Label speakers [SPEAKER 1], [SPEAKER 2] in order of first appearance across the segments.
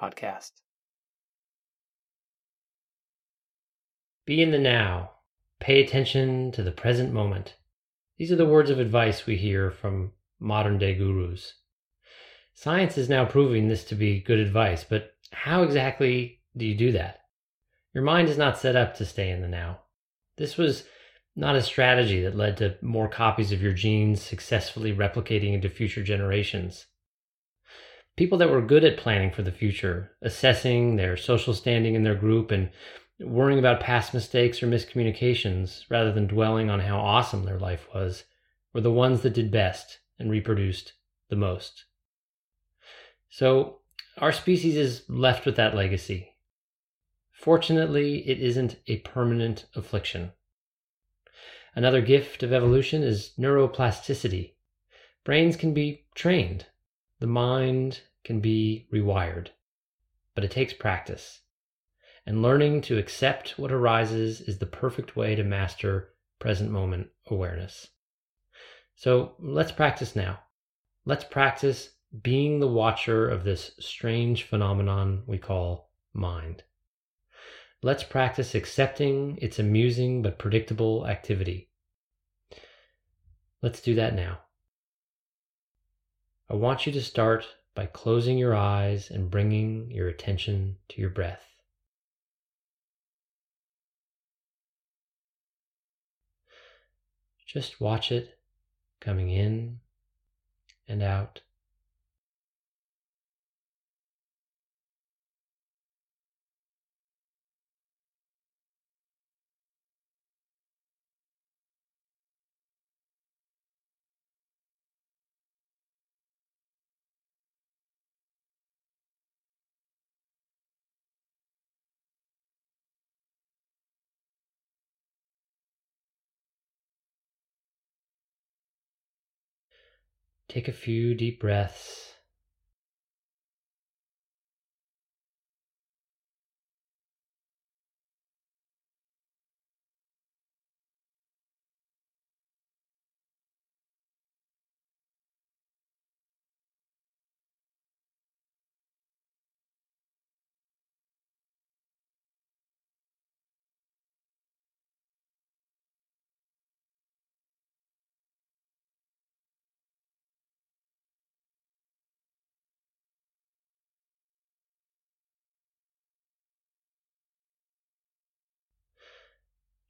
[SPEAKER 1] podcast. Be in the now. Pay attention to the present moment. These are the words of advice we hear from modern day gurus. Science is now proving this to be good advice, but how exactly do you do that? Your mind is not set up to stay in the now. This was not a strategy that led to more copies of your genes successfully replicating into future generations. People that were good at planning for the future, assessing their social standing in their group, and worrying about past mistakes or miscommunications rather than dwelling on how awesome their life was, were the ones that did best and reproduced the most. So, our species is left with that legacy. Fortunately, it isn't a permanent affliction. Another gift of evolution is neuroplasticity. Brains can be trained, the mind can be rewired, but it takes practice. And learning to accept what arises is the perfect way to master present moment awareness. So let's practice now. Let's practice being the watcher of this strange phenomenon we call mind. Let's practice accepting its amusing but predictable activity. Let's do that now. I want you to start by closing your eyes and bringing your attention to your breath. Just watch it coming in and out. Take a few deep breaths.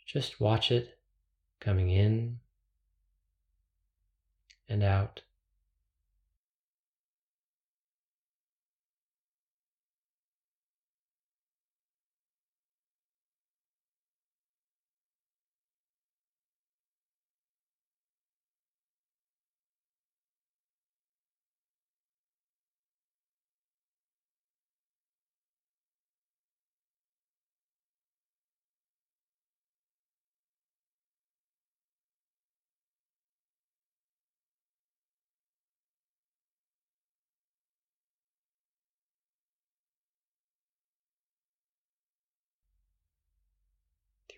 [SPEAKER 1] Just watch it coming in and out.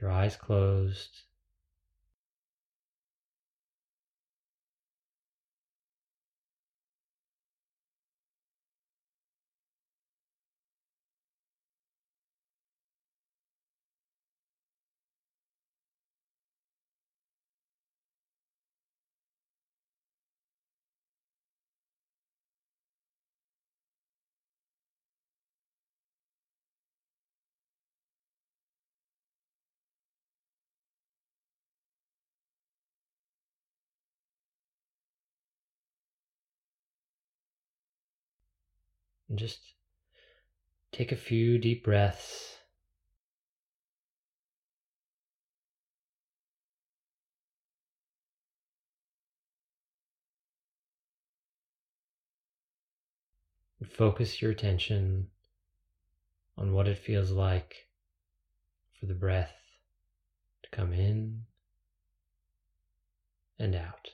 [SPEAKER 1] Your eyes closed. And just take a few deep breaths. Focus your attention on what it feels like for the breath to come in and out.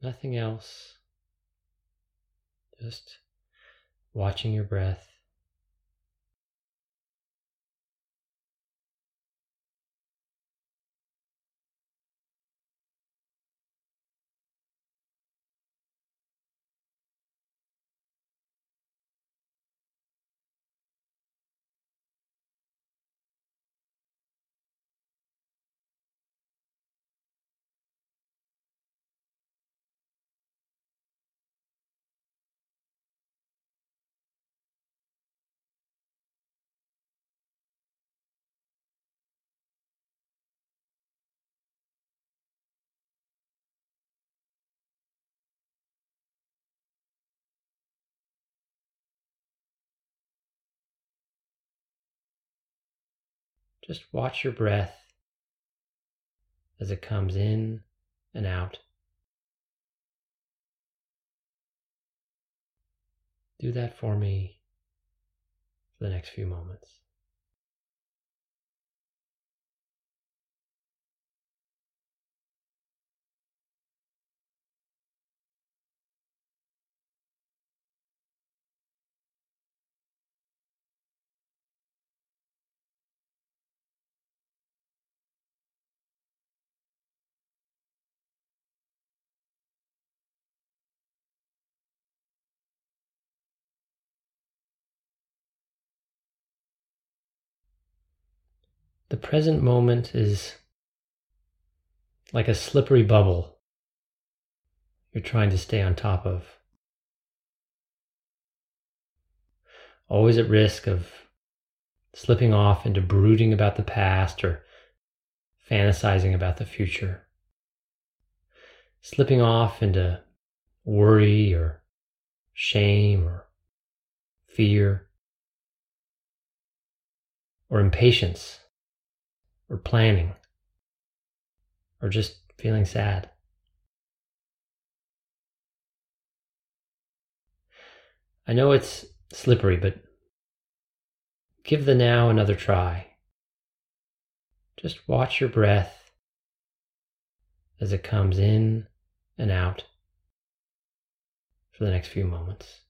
[SPEAKER 1] Nothing else. Just watching your breath. Just watch your breath as it comes in and out. Do that for me for the next few moments. The present moment is like a slippery bubble you're trying to stay on top of. Always at risk of slipping off into brooding about the past or fantasizing about the future. Slipping off into worry or shame or fear or impatience or planning or just feeling sad. I know it's slippery, but give the now another try. Just watch your breath as it comes in and out for the next few moments.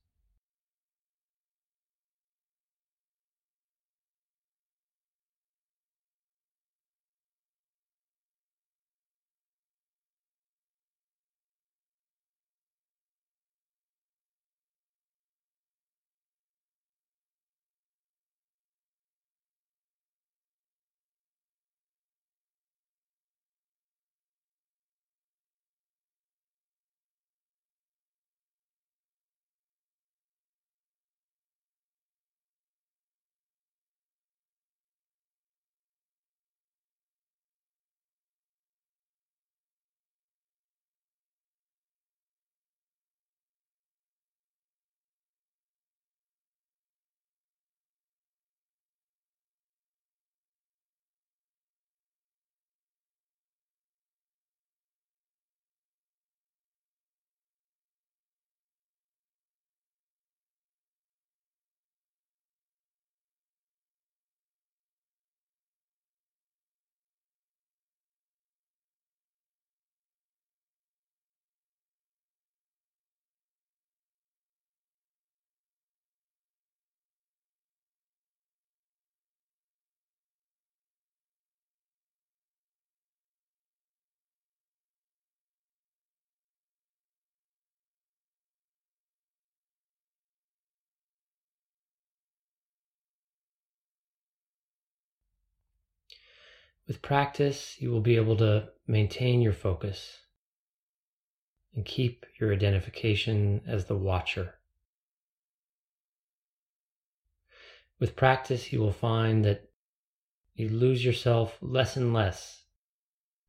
[SPEAKER 1] With practice, you will be able to maintain your focus and keep your identification as the watcher. With practice, you will find that you lose yourself less and less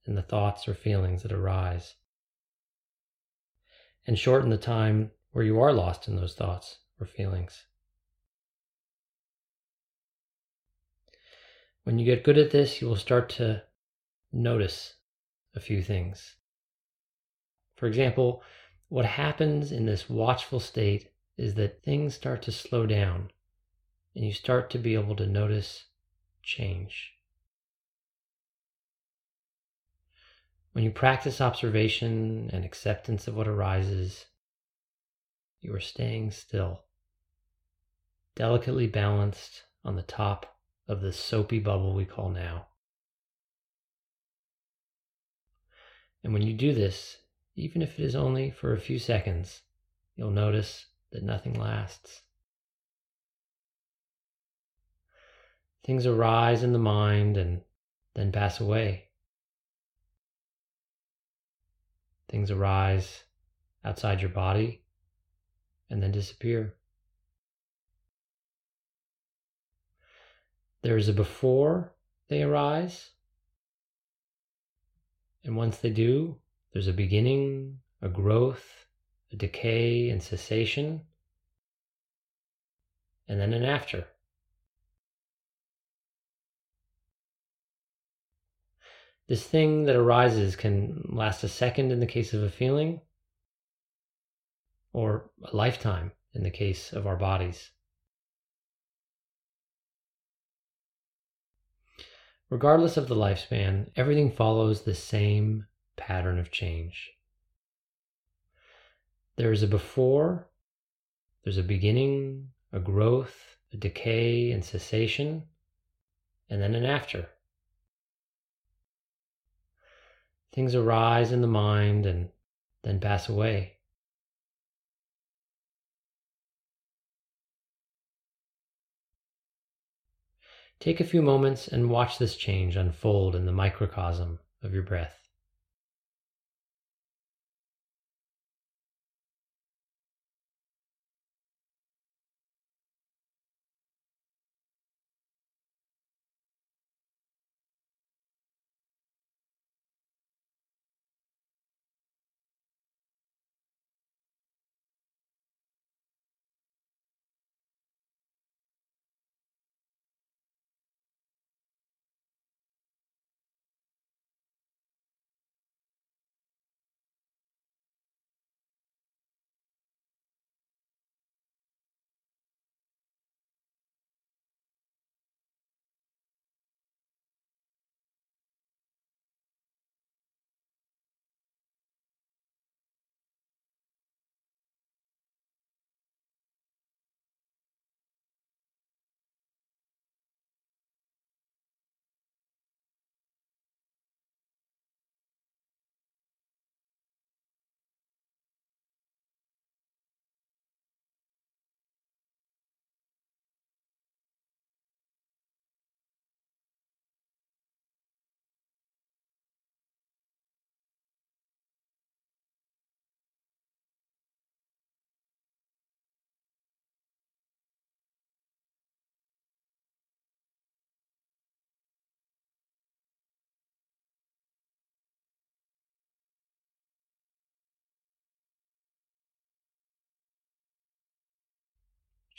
[SPEAKER 1] in the thoughts or feelings that arise, and shorten the time where you are lost in those thoughts or feelings. When you get good at this, you will start to notice a few things. For example, what happens in this watchful state is that things start to slow down and you start to be able to notice change. When you practice observation and acceptance of what arises, you are staying still, delicately balanced on the top of the soapy bubble we call now. And when you do this, even if it is only for a few seconds, you'll notice that nothing lasts. Things arise in the mind and then pass away. Things arise outside your body and then disappear. There is a before they arise. And once they do, there's a beginning, a growth, a decay and cessation, and then an after. This thing that arises can last a second in the case of a feeling, or a lifetime in the case of our bodies. Regardless of the lifespan, everything follows the same pattern of change. There is a before, there's a beginning, a growth, a decay and cessation, and then an after. Things arise in the mind and then pass away. Take a few moments and watch this change unfold in the microcosm of your breath.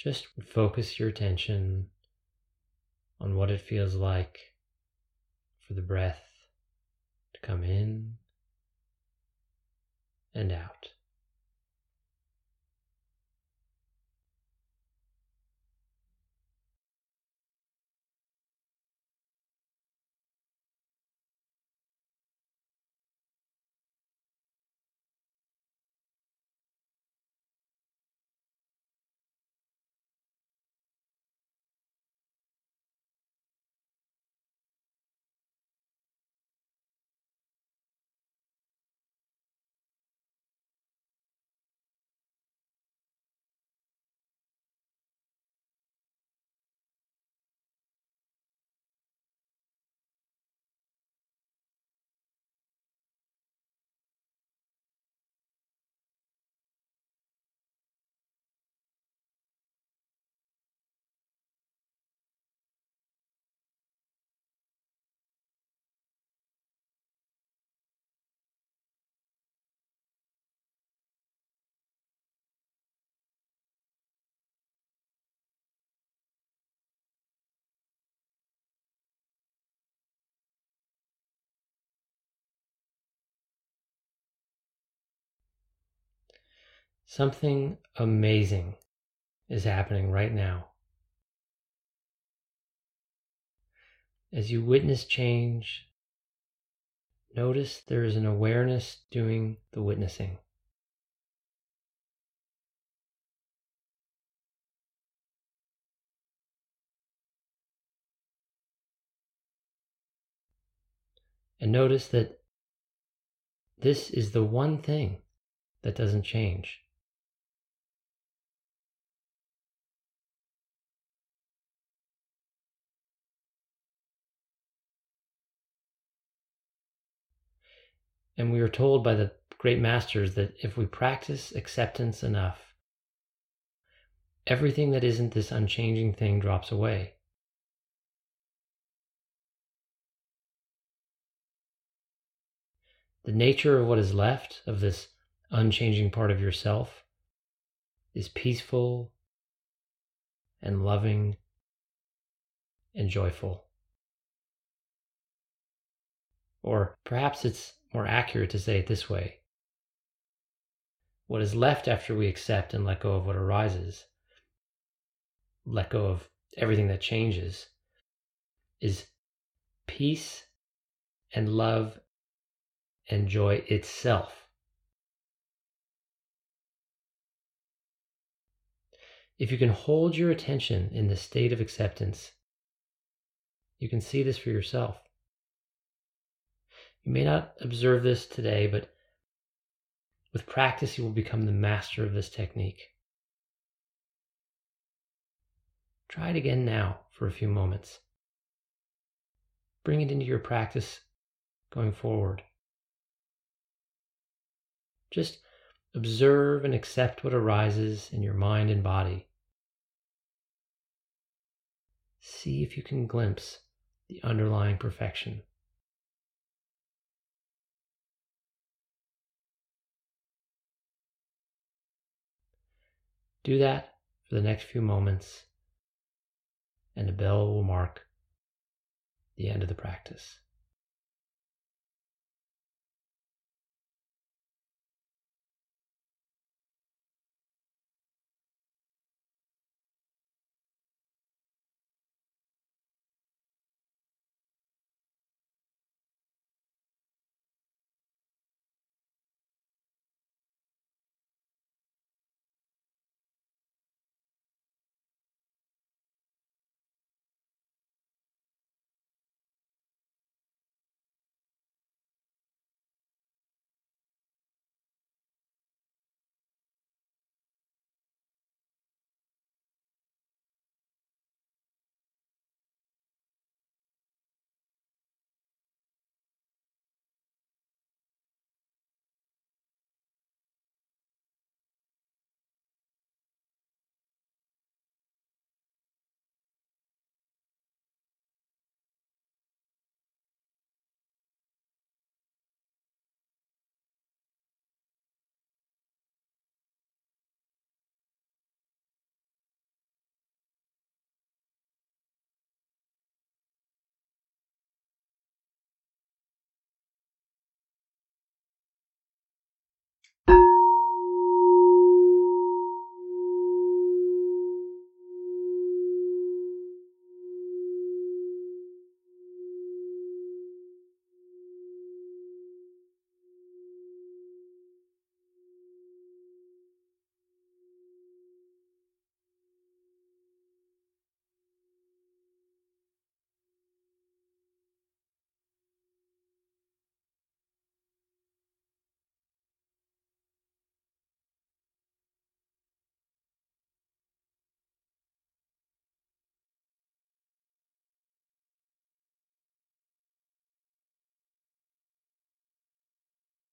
[SPEAKER 1] Just focus your attention on what it feels like for the breath to come in and out. Something amazing is happening right now. As you witness change, notice there is an awareness doing the witnessing. And notice that this is the one thing that doesn't change. And we are told by the great masters that if we practice acceptance enough, everything that isn't this unchanging thing drops away. The nature of what is left of this unchanging part of yourself is peaceful and loving and joyful. Or perhaps it's more accurate to say it this way. What is left after we accept and let go of what arises, let go of everything that changes, is peace and love and joy itself. If you can hold your attention in the state of acceptance, you can see this for yourself. You may not observe this today, but with practice, you will become the master of this technique. Try it again now for a few moments. Bring it into your practice going forward. Just observe and accept what arises in your mind and body. See if you can glimpse the underlying perfection. Do that for the next few moments, and the bell will mark the end of the practice.